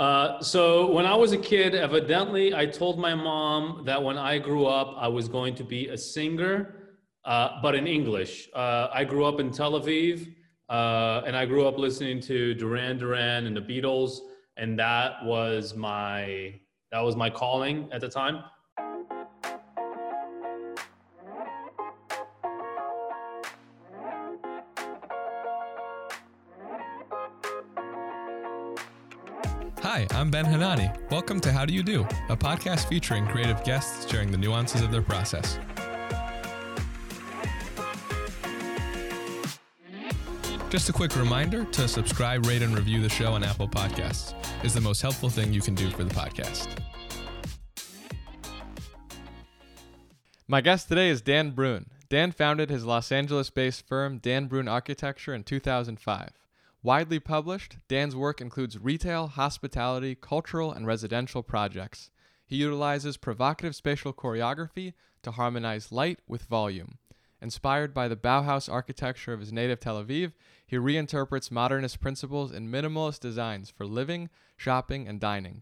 Uh, so when I was a kid, evidently, I told my mom that when I grew up, I was going to be a singer, uh, but in English. Uh, I grew up in Tel Aviv, uh, and I grew up listening to Duran Duran and the Beatles, and that was my that was my calling at the time. I'm Ben Hanani. Welcome to How Do You Do, a podcast featuring creative guests sharing the nuances of their process. Just a quick reminder to subscribe, rate, and review the show on Apple Podcasts is the most helpful thing you can do for the podcast. My guest today is Dan Brun. Dan founded his Los Angeles based firm, Dan Brun Architecture, in 2005. Widely published, Dan's work includes retail, hospitality, cultural, and residential projects. He utilizes provocative spatial choreography to harmonize light with volume. Inspired by the Bauhaus architecture of his native Tel Aviv, he reinterprets modernist principles in minimalist designs for living, shopping, and dining.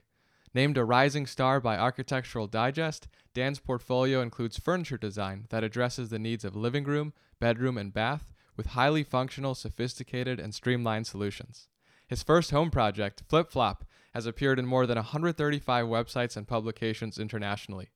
Named a rising star by Architectural Digest, Dan's portfolio includes furniture design that addresses the needs of living room, bedroom, and bath with highly functional, sophisticated, and streamlined solutions. His first home project, Flip Flop, has appeared in more than 135 websites and publications internationally.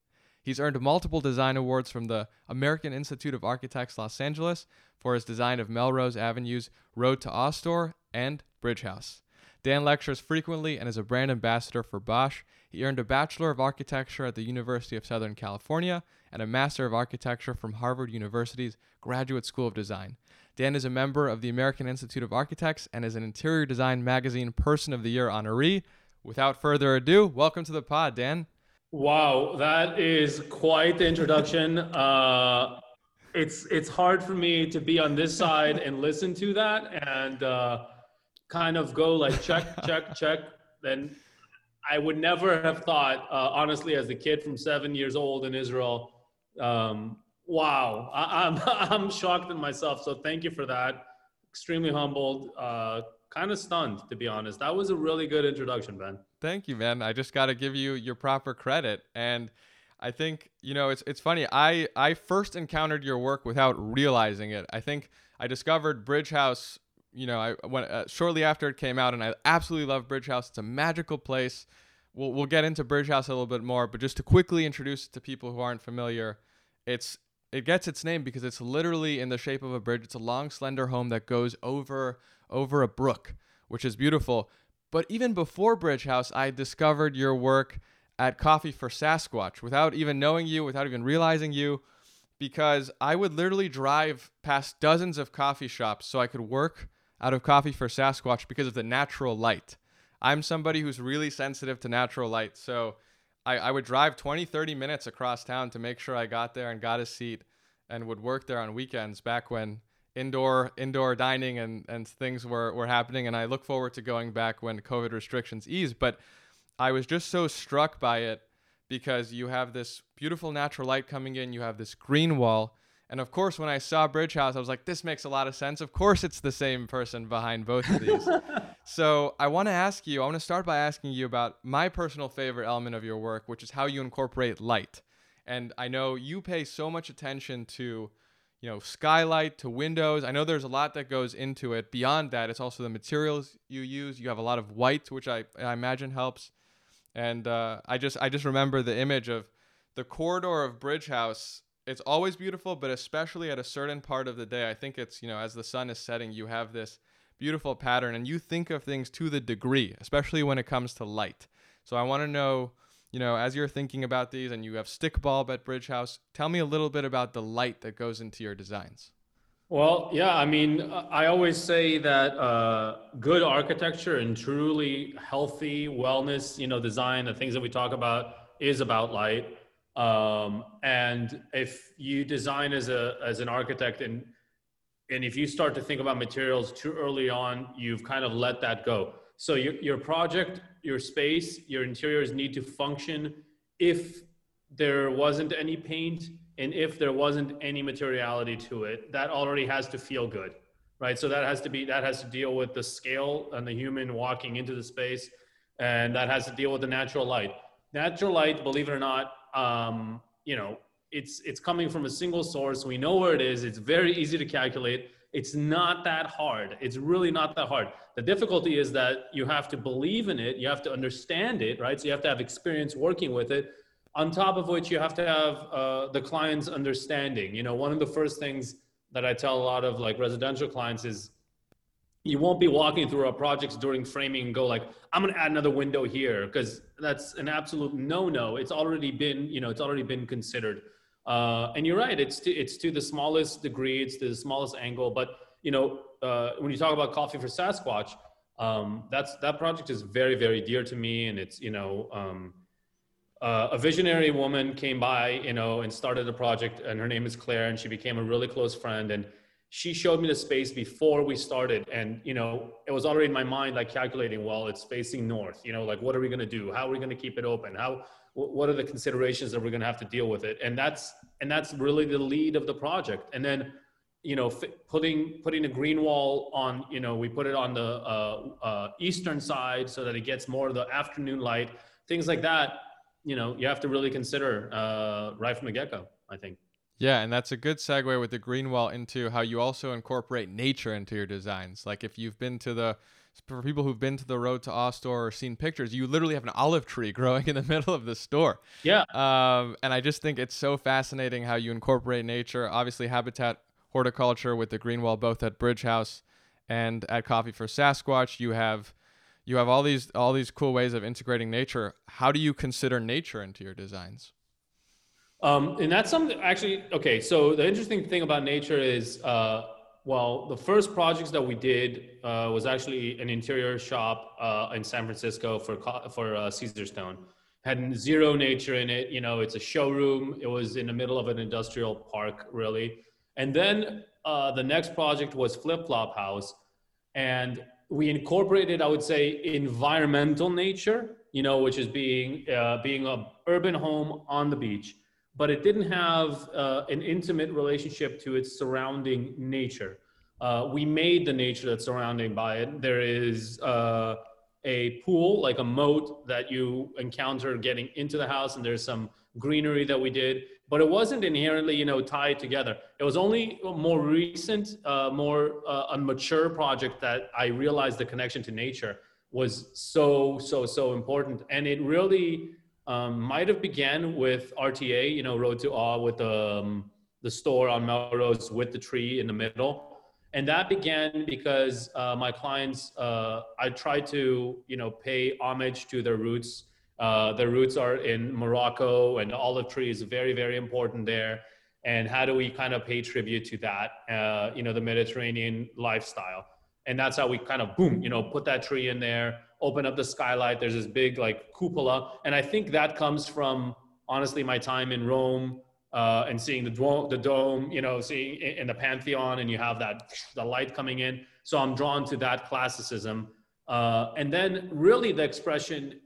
He's earned multiple design awards from the American Institute of Architects Los Angeles for his design of Melrose Avenue's Road to Awe store and Bridge House. Dan lectures frequently and is a brand ambassador for Bosch. He earned a Bachelor of Architecture at the University of Southern California and a Master of Architecture from Harvard University's Graduate School of Design. Dan is a member of the American Institute of Architects and is an Interior Design Magazine Person of the Year honoree. Without further ado, welcome to the pod, Dan. Wow, that is quite the introduction. Uh, it's it's hard for me to be on this side and listen to that and uh, kind of go like check, check, check. Then I would never have thought, uh, honestly, as a kid from seven years old in Israel, um, wow, I, am I'm, I'm shocked in myself. So thank you for that. Extremely humbled, uh, kind of stunned to be honest. That was a really good introduction, Ben. Thank you, man. I just got to give you your proper credit and. I think you know it's it's funny. I I first encountered your work without realizing it. I think I discovered Bridge House. You know, I went uh, shortly after it came out, and I absolutely love Bridge House. It's a magical place. We'll we'll get into Bridge House a little bit more, but just to quickly introduce it to people who aren't familiar, it's it gets its name because it's literally in the shape of a bridge. It's a long, slender home that goes over over a brook, which is beautiful. But even before Bridge House, I discovered your work at Coffee for Sasquatch without even knowing you, without even realizing you, because I would literally drive past dozens of coffee shops so I could work out of Coffee for Sasquatch because of the natural light. I'm somebody who's really sensitive to natural light. So I, I would drive 20, 30 minutes across town to make sure I got there and got a seat and would work there on weekends back when indoor indoor dining and, and things were, were happening. And I look forward to going back when COVID restrictions ease. But I was just so struck by it because you have this beautiful natural light coming in, you have this green wall. And of course, when I saw Bridge House, I was like, this makes a lot of sense. Of course, it's the same person behind both of these. So I want to ask you, I want to start by asking you about my personal favorite element of your work, which is how you incorporate light. And I know you pay so much attention to, you know, skylight to windows. I know there's a lot that goes into it. Beyond that, it's also the materials you use. You have a lot of white, which I, I imagine helps. And uh, I just I just remember the image of the corridor of Bridge House. It's always beautiful, but especially at a certain part of the day. I think it's you know as the sun is setting, you have this beautiful pattern and you think of things to the degree, especially when it comes to light. So I want to know, you know, as you're thinking about these and you have stick bulb at Bridge House, tell me a little bit about the light that goes into your designs. Well, yeah, I mean, I always say that uh, good architecture and truly healthy wellness, you know, design, the things that we talk about is about light. Um, and if you design as a as an architect and and if you start to think about materials too early on, you've kind of let that go. So your, your project, your space, your interiors need to function if there wasn't any paint and if there wasn't any materiality to it, that already has to feel good, right? So that has to be, that has to deal with the scale and the human walking into the space. and that has to deal with the natural light. Natural light, believe it or not, um, you know, it's it's coming from a single source. We know where it is. It's very easy to calculate. It's not that hard. It's really not that hard. The difficulty is that you have to believe in it. You have to understand it, right? So you have to have experience working with it. On top of which, you have to have uh, the client's understanding. You know, one of the first things that I tell a lot of like residential clients is you won't be walking through our projects during framing and go like i'm going to add another window here because that's an absolute no-no. It's already been you know it's already been considered. Uh, and you're right it's to, it's to the smallest degree it's to the smallest angle but you know uh, when you talk about coffee for sasquatch um, that's that project is very very dear to me and it's you know um, uh, a visionary woman came by you know and started a project and her name is claire and she became a really close friend and she showed me the space before we started and you know it was already in my mind like calculating well it's facing north you know like what are we going to do? How are we going to keep it open? How what are the considerations that we're going to have to deal with it? And that's and that's really the lead of the project. And then you know putting putting a green wall on you know we put it on the uh, uh, eastern side so that it gets more of the afternoon light things like that you know you have to really consider uh, right from the get-go i think yeah, and that's a good segue with the green wall into how you also incorporate nature into your designs. Like if you've been to the for people who've been to the road to Awe store or seen pictures, you literally have an olive tree growing in the middle of the store. Yeah. Um, and I just think it's so fascinating how you incorporate nature. Obviously, habitat horticulture with the green wall, both at Bridge House and at Coffee for Sasquatch. You have you have all these all these cool ways of integrating nature. How do you consider nature into your designs? Um, and that's something actually, okay. So the interesting thing about nature is, uh, well, the first projects that we did uh, was actually an interior shop uh, in San Francisco for for uh, Caesarstone. Had zero nature in it. You know, it's a showroom. It was in the middle of an industrial park, really. And then uh, the next project was Flip Flop House, and we incorporated, I would say, environmental nature. You know, which is being uh, being a urban home on the beach but it didn't have uh, an intimate relationship to its surrounding nature. Uh, we made the nature that's surrounding by it. There is uh, a pool, like a moat that you encounter getting into the house, and there's some greenery that we did, but it wasn't inherently, you know, tied together. It was only a more recent, uh, more uh, a mature project that I realized the connection to nature was so, so, so important, and it really um, might have began with RTA, you know, Road to Awe with the, um, the store on Melrose with the tree in the middle. And that began because uh, my clients, uh, I tried to, you know, pay homage to their roots. Uh, their roots are in Morocco and the olive tree is very, very important there. And how do we kind of pay tribute to that, uh, you know, the Mediterranean lifestyle? And that's how we kind of, boom, you know, put that tree in there open up the skylight. There's this big like cupola, and I think that comes from honestly my time in Rome uh, and seeing the dome, the dome, you know, seeing in the Pantheon, and you have that the light coming in. So I'm drawn to that classicism, uh, and then really the expression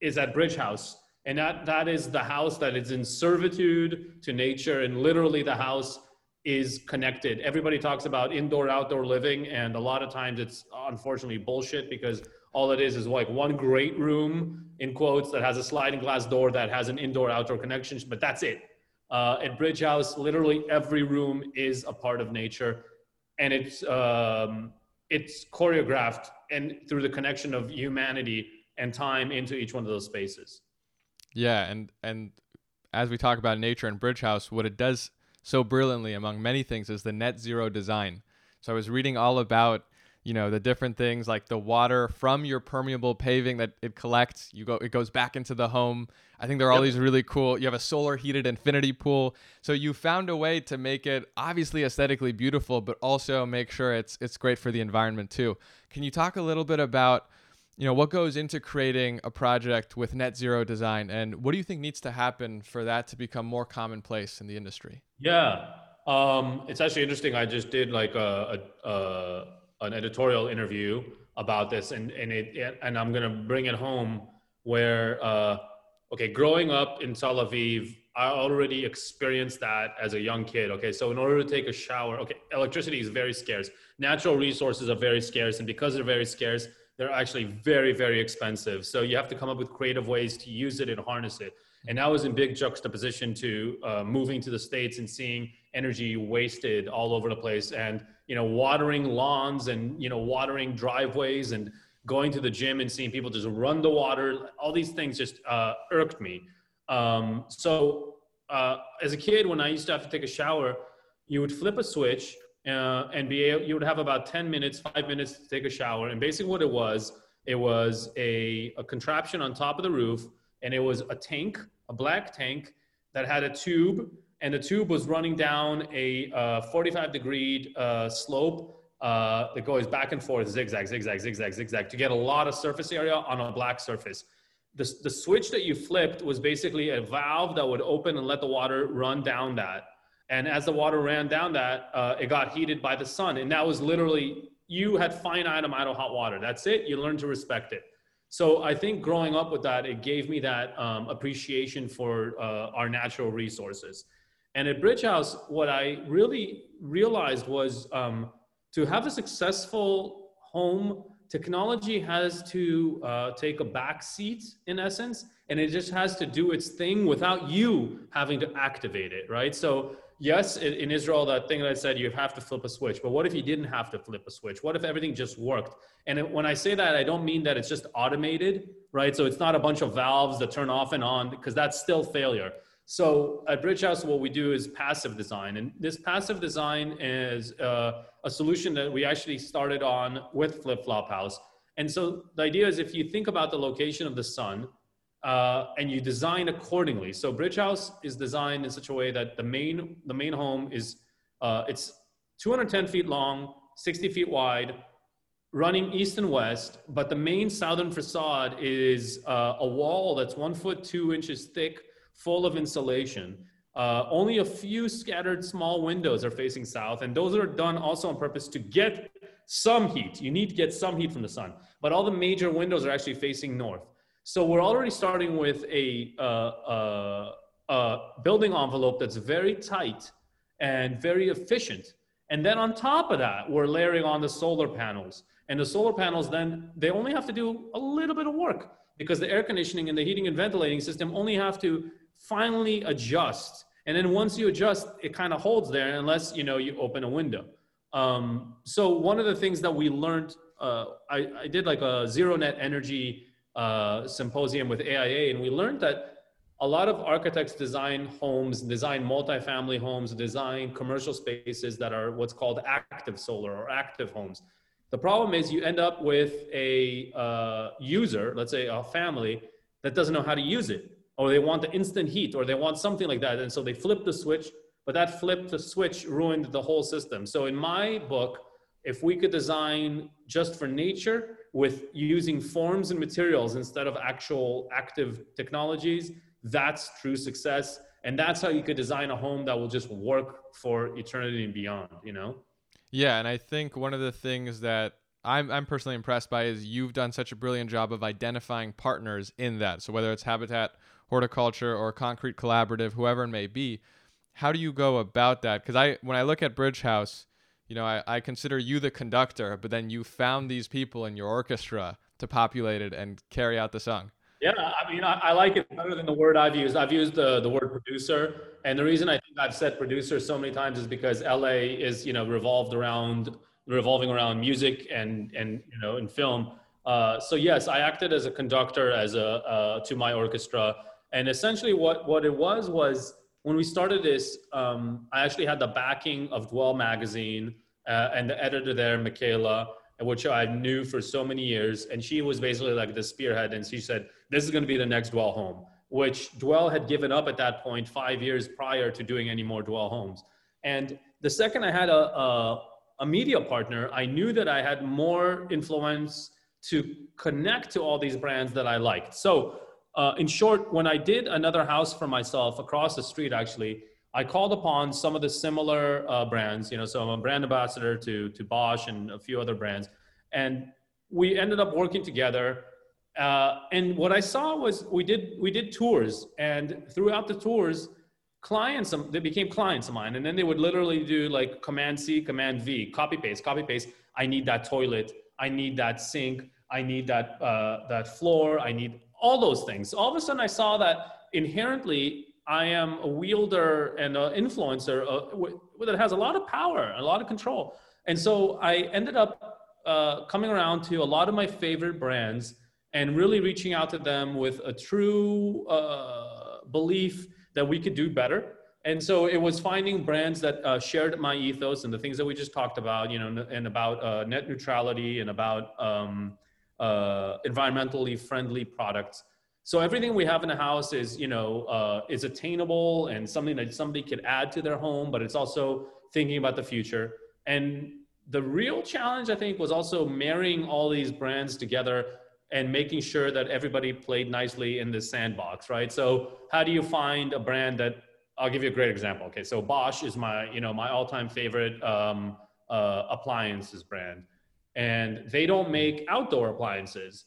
is at Bridge House, and that that is the house that is in servitude to nature, and literally the house is connected. Everybody talks about indoor outdoor living, and a lot of times it's unfortunately bullshit because all it is is like one great room in quotes that has a sliding glass door that has an indoor outdoor connection, but that's it. Uh, at Bridge House, literally every room is a part of nature, and it's um, it's choreographed and through the connection of humanity and time into each one of those spaces. Yeah, and and as we talk about nature and Bridge House, what it does so brilliantly, among many things, is the net zero design. So I was reading all about you know the different things like the water from your permeable paving that it collects you go it goes back into the home. I think there are all these really cool you have a solar heated infinity pool. So you found a way to make it obviously aesthetically beautiful but also make sure it's it's great for the environment too. Can you talk a little bit about you know what goes into creating a project with net zero design and what do you think needs to happen for that to become more commonplace in the industry? Yeah. Um, it's actually interesting. I just did like a, a, a an editorial interview about this, and and it and I'm gonna bring it home where uh, okay, growing up in Tel Aviv, I already experienced that as a young kid. Okay, so in order to take a shower, okay, electricity is very scarce. Natural resources are very scarce, and because they're very scarce, they're actually very, very expensive. So you have to come up with creative ways to use it and harness it. And that was in big juxtaposition to uh, moving to the States and seeing energy wasted all over the place and, you know, watering lawns and, you know, watering driveways and going to the gym and seeing people just run the water. All these things just uh, irked me. Um, so uh, as a kid, when I used to have to take a shower, you would flip a switch uh, and be able, you would have about 10 minutes, five minutes to take a shower. And basically what it was, it was a, a contraption on top of the roof and it was a tank, a black tank that had a tube and the tube was running down a uh, 45 degree uh, slope uh, that goes back and forth, zigzag, zigzag, zigzag, zigzag, to get a lot of surface area on a black surface. The, the switch that you flipped was basically a valve that would open and let the water run down that. And as the water ran down that, uh, it got heated by the sun. And that was literally, you had finite amount of hot water. That's it. You learn to respect it. So I think growing up with that, it gave me that um, appreciation for uh, our natural resources. And at Bridge House, what I really realized was um, to have a successful home, technology has to uh, take a back seat in essence, and it just has to do its thing without you having to activate it, right? So yes, in Israel, that thing that I said, you have to flip a switch. But what if you didn't have to flip a switch? What if everything just worked? And when I say that, I don't mean that it's just automated, right? So it's not a bunch of valves that turn off and on because that's still failure. So at Bridge House, what we do is passive design. And this passive design is uh, a solution that we actually started on with Flip Flop House. And so the idea is if you think about the location of the sun, uh, and you design accordingly. So Bridge House is designed in such a way that the main the main home is uh, it's 210 feet long, 60 feet wide, running east and west. But the main southern facade is uh, a wall that's one foot two inches thick, full of insulation. Uh, only a few scattered small windows are facing south, and those are done also on purpose to get some heat. You need to get some heat from the sun, but all the major windows are actually facing north. So we're already starting with a, uh, uh, uh, building envelope that's very tight and very efficient. And then on top of that, we're layering on the solar panels. And the solar panels then, they only have to do a little bit of work because the air conditioning and the heating and ventilating system only have to finally adjust. And then once you adjust, it kind of holds there unless, you know, you open a window. Um, so one of the things that we learned, uh, I, I did like a zero net energy uh, symposium with AIA, and we learned that a lot of architects design homes, design multifamily homes, design commercial spaces that are what's called active solar or active homes. The problem is you end up with a uh, user, let's say a family, that doesn't know how to use it, or they want the instant heat, or they want something like that, and so they flip the switch, but that flip the switch ruined the whole system. So in my book, if we could design just for nature with using forms and materials instead of actual active technologies, that's true success. And that's how you could design a home that will just work for eternity and beyond, you know? Yeah, and I think one of the things that I'm, I'm personally impressed by is you've done such a brilliant job of identifying partners in that. So whether it's Habitat, Horticulture, or Concrete Collaborative, whoever it may be, how do you go about that? Because I when I look at Bridge House, you know, I, I consider you the conductor, but then you found these people in your orchestra to populate it and carry out the song. Yeah, I mean, I, I like it better than the word I've used. I've used the, the word producer. And the reason I think I've said producer so many times is because LA is, you know, revolved around, revolving around music and, and you know, and film. Uh, so yes, I acted as a conductor as a, uh, to my orchestra. And essentially what, what it was, was when we started this, um, I actually had the backing of Dwell Magazine uh, and the editor there, Michaela, which I knew for so many years. And she was basically like the spearhead. And she said, this is going to be the next Dwell home, which Dwell had given up at that point five years prior to doing any more Dwell homes. And the second I had a, a, a media partner, I knew that I had more influence to connect to all these brands that I liked. So uh, in short, when I did another house for myself across the street, actually, I called upon some of the similar uh, brands. You know, so I'm a brand ambassador to to Bosch and a few other brands, and we ended up working together. Uh, and what I saw was we did we did tours, and throughout the tours, clients they became clients of mine, and then they would literally do like Command C, Command V, copy paste, copy paste. I need that toilet. I need that sink. I need that uh, that floor. I need all those things. All of a sudden, I saw that inherently I am a wielder and an influencer uh, that has a lot of power, a lot of control. And so I ended up uh, coming around to a lot of my favorite brands and really reaching out to them with a true uh, belief that we could do better. And so it was finding brands that uh, shared my ethos and the things that we just talked about, you know, and about uh, net neutrality and about um, uh, environmentally friendly products. So everything we have in the house is, you know, uh, is attainable and something that somebody could add to their home, but it's also thinking about the future. And the real challenge, I think, was also marrying all these brands together and making sure that everybody played nicely in this sandbox, right? So how do you find a brand that I'll give you a great example. Okay, so Bosch is my you know my all-time favorite um, uh, appliances brand, and they don't make outdoor appliances,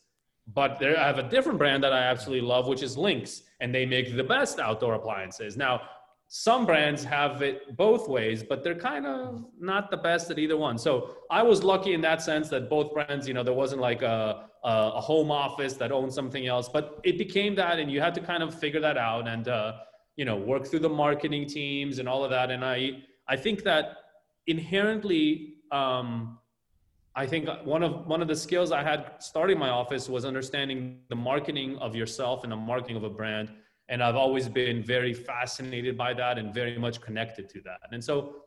but they have a different brand that I absolutely love, which is Lynx, and they make the best outdoor appliances. Now, some brands have it both ways, but they're kind of not the best at either one. So I was lucky in that sense that both brands, you know, there wasn't like a, a, a home office that owned something else, but it became that, and you had to kind of figure that out and uh, you know work through the marketing teams and all of that. And I I think that inherently. Um, I think one of one of the skills I had starting my office was understanding the marketing of yourself and the marketing of a brand and I've always been very fascinated by that and very much connected to that. And so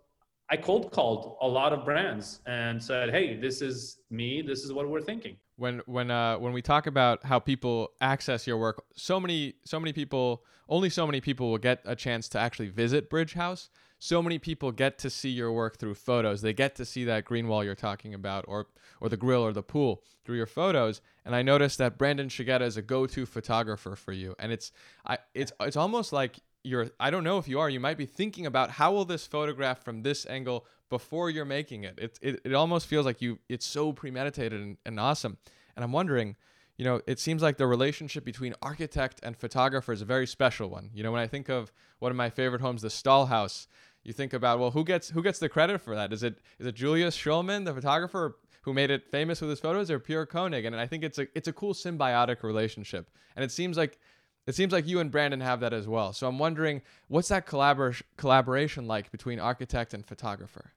I cold called a lot of brands and said, "Hey, this is me. This is what we're thinking." When when uh, when we talk about how people access your work, so many so many people, only so many people will get a chance to actually visit Bridge House so many people get to see your work through photos. They get to see that green wall you're talking about, or or the grill or the pool through your photos. And I noticed that Brandon Shigeta is a go-to photographer for you, and it's I it's it's almost like you're I don't know if you are. You might be thinking about how will this photograph from this angle before you're making it. It it, it almost feels like you it's so premeditated and, and awesome. And I'm wondering you know, it seems like the relationship between architect and photographer is a very special one. You know, when I think of one of my favorite homes, the Stahl House, you think about well who gets who gets the credit for that is it is it julius shulman the photographer who made it famous with his photos or pierre koenig and i think it's a it's a cool symbiotic relationship and it seems like it seems like you and brandon have that as well. So i'm wondering what's that collabor- collaboration like between architect and photographer?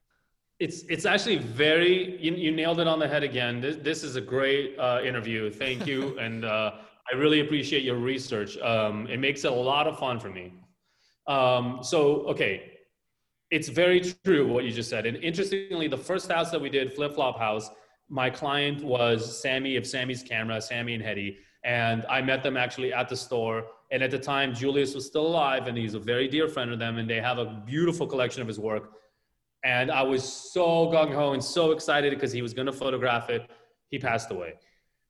It's it's actually very you, you nailed it on the head again. This, this is a great uh, interview. Thank you. And uh, i really appreciate your research. Um, it makes it a lot of fun for me. Um, so okay. It's very true what you just said. And interestingly, the first house that we did, Flip Flop House, my client was Sammy of Sammy's Camera, Sammy and Hetty. And I met them actually at the store. And at the time, Julius was still alive, and he's a very dear friend of them. And they have a beautiful collection of his work. And I was so gung ho and so excited because he was going to photograph it. He passed away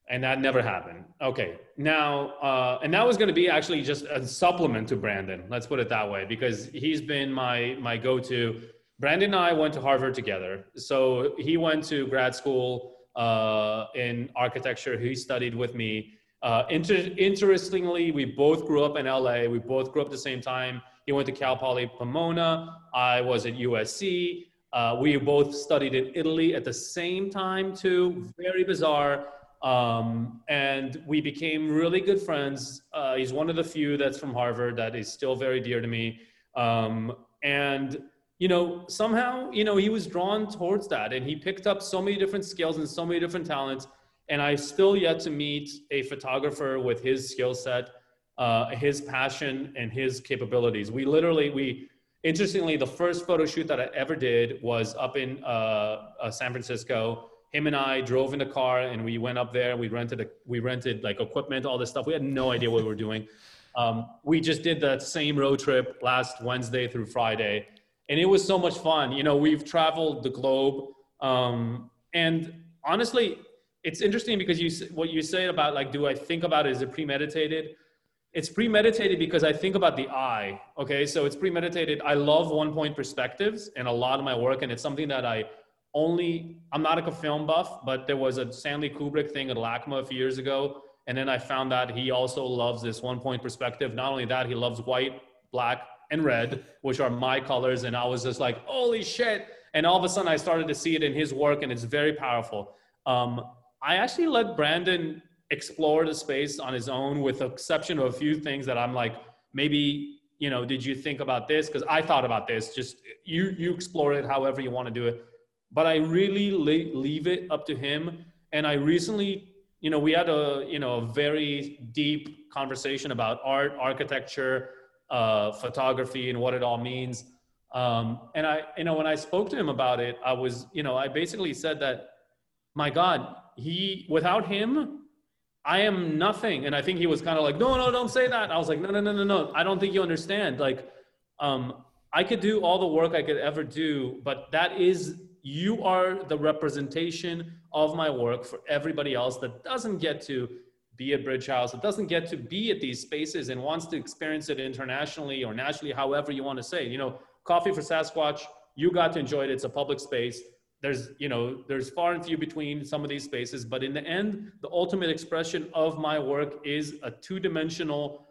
and that never happened. Okay, now uh, and that was going to be actually just a supplement to Brandon. Let's put it that way, because he's been my my go-to. Brandon and I went to Harvard together, so he went to grad school uh, in architecture. He studied with me. Uh, inter- interestingly, we both grew up in LA. We both grew up at the same time. He went to Cal Poly Pomona. I was at USC. Uh, we both studied in Italy at the same time too. Very bizarre um, and we became really good friends. Uh, he's one of the few that's from Harvard that is still very dear to me. Um, and you know, somehow, you know, he was drawn towards that, and he picked up so many different skills and so many different talents. And I still yet to meet a photographer with his skill set, uh, his passion, and his capabilities. We literally, we interestingly, the first photo shoot that I ever did was up in uh, uh San Francisco him and I drove in the car and we went up there. We rented a, we rented like equipment, all this stuff. We had no idea what we were doing. Um, we just did that same road trip last Wednesday through Friday, and it was so much fun. You know, we've traveled the globe, um, and honestly, it's interesting because you what you say about like, do I think about it? Is it premeditated? It's premeditated because I think about the eye. Okay, so it's premeditated. I love one point perspectives and a lot of my work, and it's something that I only I'm not like a film buff, but there was a Stanley Kubrick thing at LACMA a few years ago, and then I found that he also loves this one point perspective. Not only that, he loves white, black, and red, which are my colors, and I was just like, holy shit! And all of a sudden, I started to see it in his work, and it's very powerful. Um, I actually let Brandon explore the space on his own, with the exception of a few things that I'm like, maybe, you know, did you think about this? Because I thought about this. Just you, you explore it however you want to do it. But I really leave it up to him. And I recently, you know, we had a, you know, a very deep conversation about art, architecture, uh, photography, and what it all means. Um, and I, you know, when I spoke to him about it, I was, you know, I basically said that, my God, he, without him, I am nothing. And I think he was kind of like, no, no, don't say that. I was like, no, no, no, no, no. I don't think you understand. Like, um, I could do all the work I could ever do, but that is, you are the representation of my work for everybody else that doesn't get to be at Bridge House, that doesn't get to be at these spaces and wants to experience it internationally or nationally, however you want to say. You know, Coffee for Sasquatch, you got to enjoy it. It's a public space there's you know there's far and few between some of these spaces but in the end the ultimate expression of my work is a two-dimensional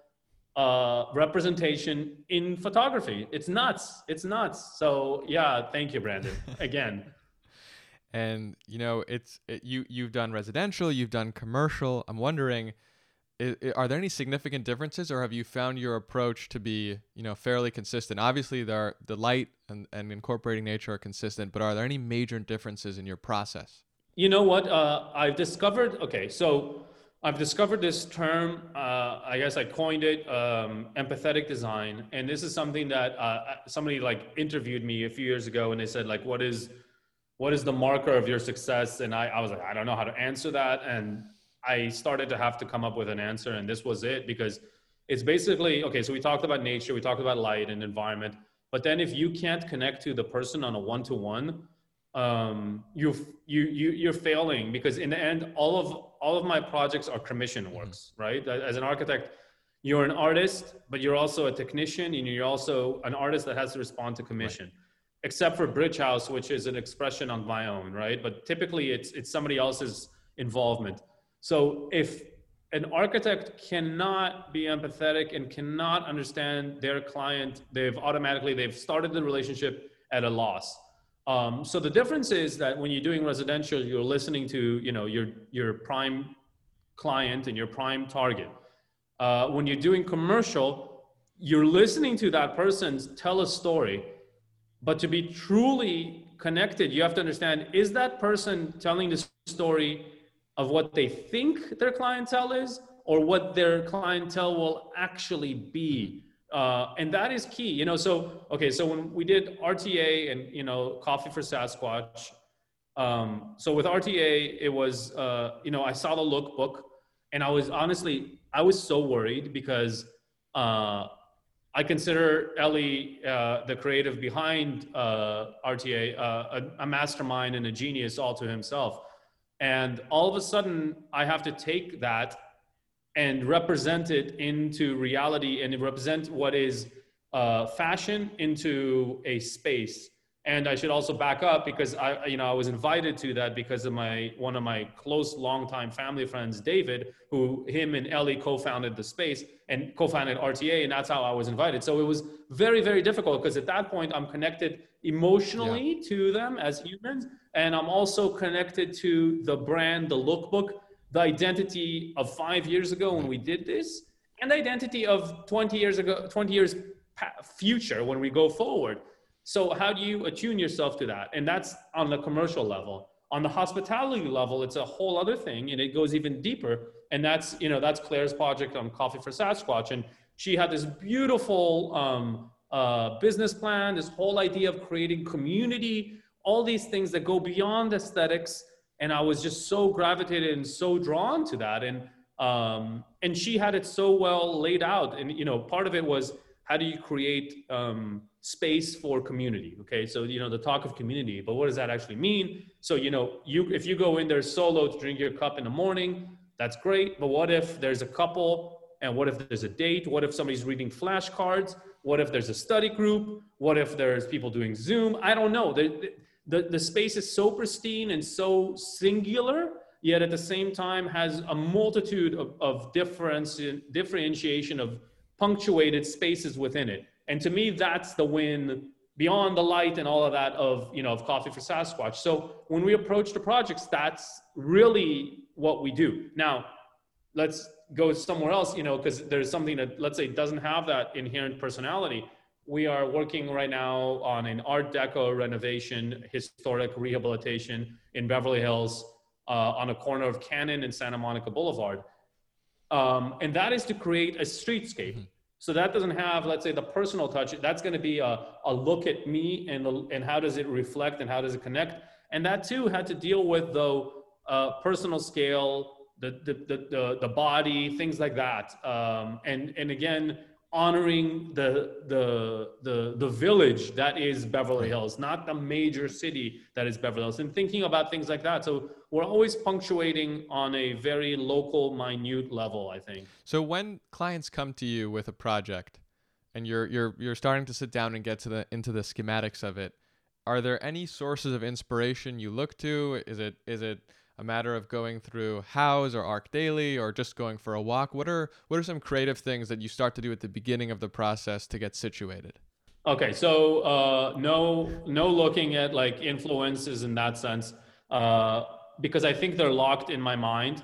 uh, representation in photography. It's nuts. It's nuts. So yeah thank you brandon again. And you know it's it, you you've done residential you've done commercial. I'm wondering are there any significant differences or have you found your approach to be you know fairly consistent? Obviously there are, the light and, and incorporating nature are consistent but are there any major differences in your process? You know what? Uh, i've discovered okay so i've discovered this term uh, i guess i coined it um, empathetic design. And this is something that uh, somebody like interviewed me a few years ago and they said like what is what is the marker of your success? And I, I was like i don't know how to answer that. And I started to have to come up with an answer, and this was it because it's basically okay. So we talked about nature, we talked about light and environment, but then if you can't connect to the person on a one-to-one, um, you you you you're failing because in the end, all of all of my projects are commission mm-hmm. works, right? As an architect, you're an artist, but you're also a technician, and you're also an artist that has to respond to commission. Right except for Bridge House, which is an expression on my own, right? But typically it's it's somebody else's involvement. So if an architect cannot be empathetic and cannot understand their client, they've automatically they've started the relationship at a loss. Um, so the difference is that when you're doing residential, you're listening to you know your your prime client and your prime target. Uh, when you're doing commercial, you're listening to that person tell a story, but to be truly connected, you have to understand: is that person telling the story of what they think their clientele is or what their clientele will actually be uh, and that is key you know so okay so when we did rta and you know coffee for sasquatch um, so with rta it was uh, you know i saw the lookbook and i was honestly i was so worried because uh, i consider ellie uh, the creative behind uh, rta uh, a, a mastermind and a genius all to himself and all of a sudden, I have to take that and represent it into reality and represent what is uh, fashion into a space. And I should also back up because I, you know, I was invited to that because of my one of my close longtime family friends, David, who him and Ellie co-founded the space and co-founded RTA, and that's how I was invited. So it was very, very difficult because at that point I'm connected emotionally yeah. to them as humans, and I'm also connected to the brand, the lookbook, the identity of five years ago when we did this, and the identity of 20 years ago, 20 years future when we go forward. So how do you attune yourself to that? And that's on the commercial level. On the hospitality level, it's a whole other thing, and it goes even deeper. And that's you know that's Claire's project on Coffee for Sasquatch, and she had this beautiful um, uh, business plan, this whole idea of creating community all these things that go beyond aesthetics. And I was just so gravitated and so drawn to that. And um, and she had it so well laid out. And you know, part of it was how do you create um, space for community? Okay, so you know the talk of community, but what does that actually mean? So you know, you if you go in there solo to drink your cup in the morning, that's great. But what if there's a couple? And what if there's a date? What if somebody's reading flashcards? What if there's a study group? What if there's people doing Zoom? I don't know the, the space is so pristine and so singular, yet at the same time has a multitude of, of difference, differentiation of punctuated spaces within it. And to me, that's the win beyond the light and all of that of, you know, of Coffee for Sasquatch. So when we approach the projects, that's really what we do. Now, let's go somewhere else, you know, because there's something that, let's say, doesn't have that inherent personality. We are working right now on an Art Deco renovation, historic rehabilitation in Beverly Hills uh, on a corner of Canon and Santa Monica Boulevard. Um, and that is to create a streetscape. Mm-hmm. So that doesn't have, let's say, the personal touch. That's going to be a, a look at me and, and how does it reflect and how does it connect. And that too had to deal with, though, uh, personal scale, the, the, the, the, the body, things like that. Um, and, and again, honoring the, the, the, the village that is Beverly Hills, not the major city that is Beverly Hills, and thinking about things like that. So we're always punctuating on a very local, minute level, I think. So when clients come to you with a project and you're, you're, you're starting to sit down and get to the, into the schematics of it, are there any sources of inspiration you look to? Is it, is it, a matter of going through Houzz or ArchDaily or just going for a walk? What are what are some creative things that you start to do at the beginning of the process to get situated? Okay, so uh, no no looking at like influences in that sense uh, because I think they're locked in my mind.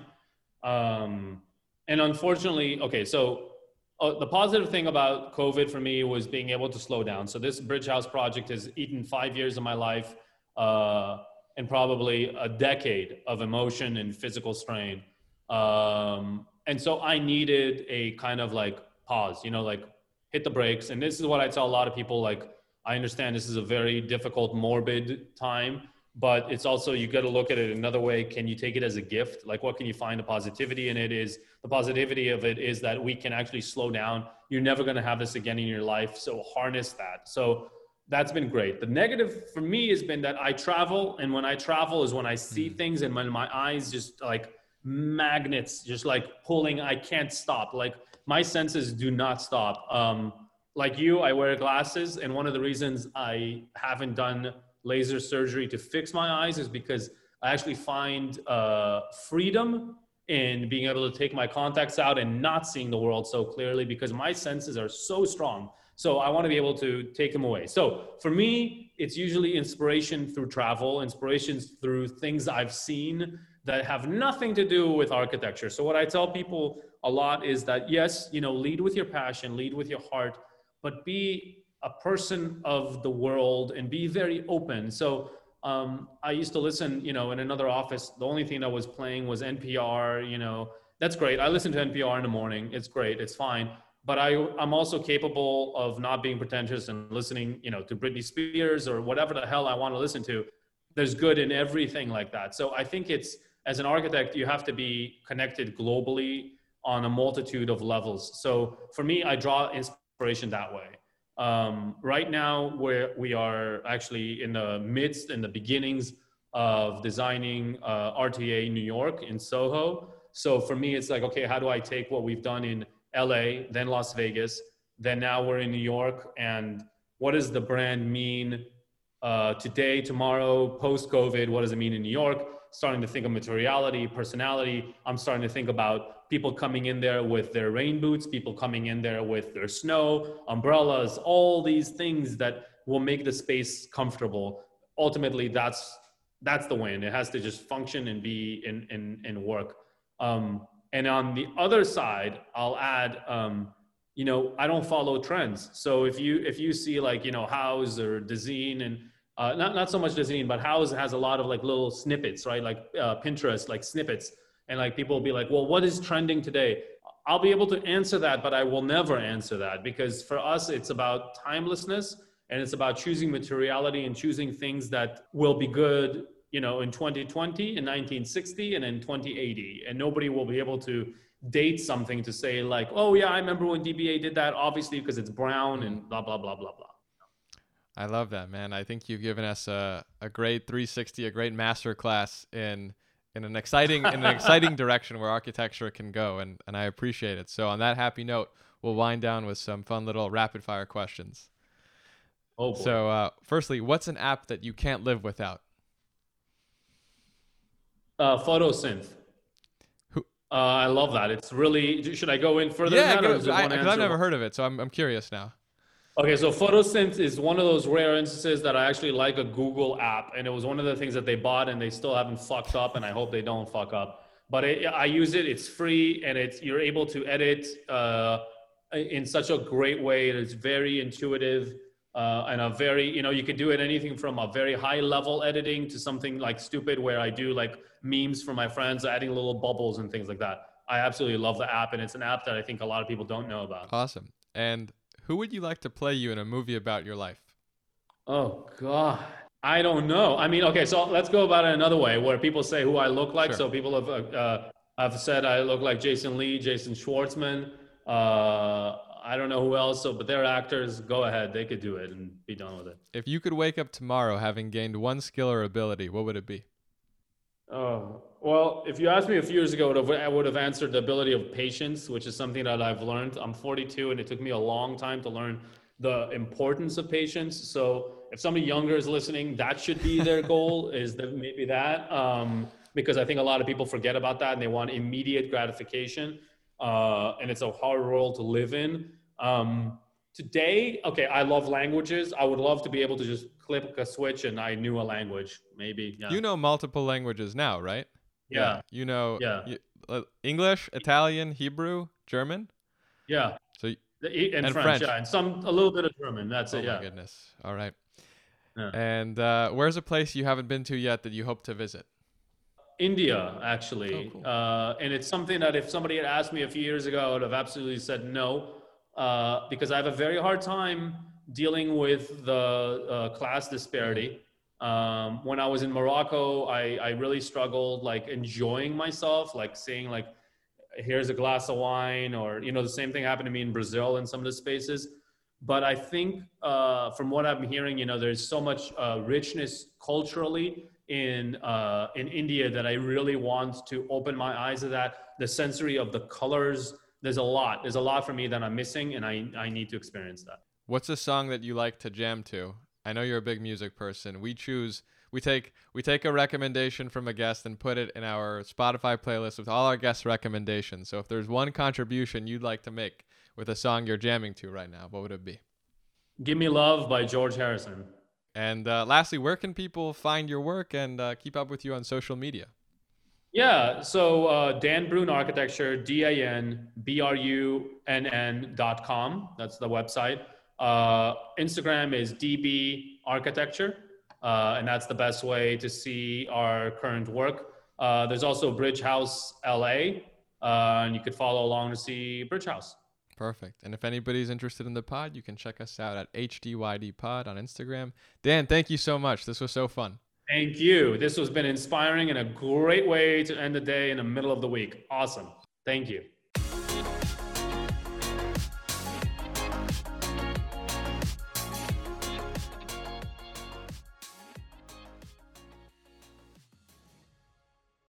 Um, and unfortunately, okay, so uh, the positive thing about COVID for me was being able to slow down. So this Bridge House project has eaten five years of my life. Uh, and probably a decade of emotion and physical strain. Um, and so I needed a kind of like pause, you know, like hit the brakes. And this is what I tell a lot of people like, I understand this is a very difficult, morbid time, but it's also, you got to look at it another way. Can you take it as a gift? Like, what can you find the positivity in it? Is the positivity of it is that we can actually slow down. You're never going to have this again in your life. So harness that. So that's been great. The negative for me has been that I travel, and when I travel is when I see mm. things, and when my eyes just like magnets, just like pulling. I can't stop. Like my senses do not stop. Um, like you, I wear glasses, and one of the reasons I haven't done laser surgery to fix my eyes is because I actually find uh, freedom in being able to take my contacts out and not seeing the world so clearly because my senses are so strong so I want to be able to take them away. So for me, it's usually inspiration through travel, inspirations through things I've seen that have nothing to do with architecture. So what I tell people a lot is that yes, you know, lead with your passion, lead with your heart, but be a person of the world and be very open. So um, I used to listen, you know, in another office, the only thing that was playing was NPR, you know, that's great. I listen to NPR in the morning. It's great. It's fine but I, I'm also capable of not being pretentious and listening, you know, to Britney Spears or whatever the hell I want to listen to. There's good in everything like that. So I think it's as an architect, you have to be connected globally on a multitude of levels. So for me, I draw inspiration that way. Um, right now, where we are actually in the midst, in the beginnings of designing uh, RTA New York in Soho. So for me, it's like, okay, how do I take what we've done in LA, then Las Vegas, then now we're in New York. And what does the brand mean uh, today, tomorrow, post COVID? What does it mean in New York? Starting to think of materiality, personality. I'm starting to think about people coming in there with their rain boots, people coming in there with their snow, umbrellas, all these things that will make the space comfortable. Ultimately, that's that's the win. It has to just function and be in in, in work. Um, and on the other side, I'll add, um, you know, I don't follow trends. So if you if you see like you know Houzz or Dezeen and uh, not not so much Dezeen, but Houzz has a lot of like little snippets, right? Like uh, Pinterest, like snippets, and like people will be like, well, what is trending today? I'll be able to answer that, but I will never answer that because for us, it's about timelessness and it's about choosing materiality and choosing things that will be good you know, in 2020, in 1960, and in 2080. And nobody will be able to date something to say, like, oh, yeah, I remember when DBA did that, obviously, because it's brown and blah, blah, blah, blah, blah. I love that, man. I think you've given us a, a great 360, a great master class in in an exciting in an exciting direction where architecture can go, and and I appreciate it. So on that happy note, we'll wind down with some fun little rapid fire questions. Oh boy. So, uh, firstly, what's an app that you can't live without? Uh, photosynth. Who? Uh, I love that. It's really. Should I go in further? Yeah, because I've never heard of it, so I'm I'm curious now. Okay, so photosynth is one of those rare instances that I actually like a Google app, and it was one of the things that they bought, and they still haven't fucked up, and I hope they don't fuck up. but it, I use it. It's free, and it's you're able to edit uh, in such a great way. And it's very intuitive. Uh, and a very, you know, you could do it anything from a very high level editing to something like stupid where I do like memes for my friends, adding little bubbles and things like that. I absolutely love the app, and it's an app that I think a lot of people don't know about. Awesome. And who would you like to play you in a movie about your life? Oh God, I don't know. I mean, okay, so let's go about it another way, where people say who I look like. Sure. So people have uh, uh, have said I look like Jason Lee, Jason Schwartzman. Uh, I don't know who else. So, but they're actors. Go ahead, they could do it and be done with it. If you could wake up tomorrow having gained one skill or ability, what would it be? Oh, well, if you asked me a few years ago, I would have answered the ability of patience, which is something that I've learned. I'm 42 and it took me a long time to learn the importance of patience. So if somebody younger is listening, that should be their goal is that maybe that, um, because I think a lot of people forget about that and they want immediate gratification. Uh, and it's a hard world to live in. Um, today, okay, I love languages. I would love to be able to just flip a switch and I knew a language, maybe. Yeah. You know multiple languages now, right? Yeah. yeah. You know yeah. You, uh, English, Italian, Hebrew, German? Yeah. So and, and French, French, yeah, and some a little bit of German. That's oh it. Yeah. my goodness. All right. Yeah. And uh, where's a place you haven't been to yet that you hope to visit? India, actually. Oh, cool. uh, and it's something that if somebody had asked me a few years ago, I would have absolutely said no, uh, because I have a very hard time dealing with the uh, class disparity. Um, when I was in Morocco, I, I really struggled like enjoying myself, like seeing like, here's a glass of wine, or you know, the same thing happened to me in Brazil in some of the spaces. But I think uh, from what I'm hearing, you know, there's so much uh, richness culturally in uh, in India that I really want to open my eyes to that. The sensory of the colors. There's a lot. There's a lot for me that I'm missing, and I I need to experience that. What's a song that you like to jam to? I know you're a big music person. We choose we take we take a recommendation from a guest and put it in our Spotify playlist with all our guest recommendations. So if there's one contribution you'd like to make with a song you're jamming to right now, what would it be? Give Me Love by George Harrison. And uh, lastly, where can people find your work and uh, keep up with you on social media? Yeah, so uh, Dan Brunn Architecture, D A N B R U N N dot com. That's the website. Uh, Instagram is DB Architecture, uh, and that's the best way to see our current work. Uh, there's also Bridge House LA, and you could follow along to see Bridge House. Perfect. And if anybody's interested in the pod, you can check us out at HDYD Pod on Instagram. Dan, thank you so much. This was so fun. Thank you. This has been inspiring and a great way to end the day in the middle of the week. Awesome. Thank you.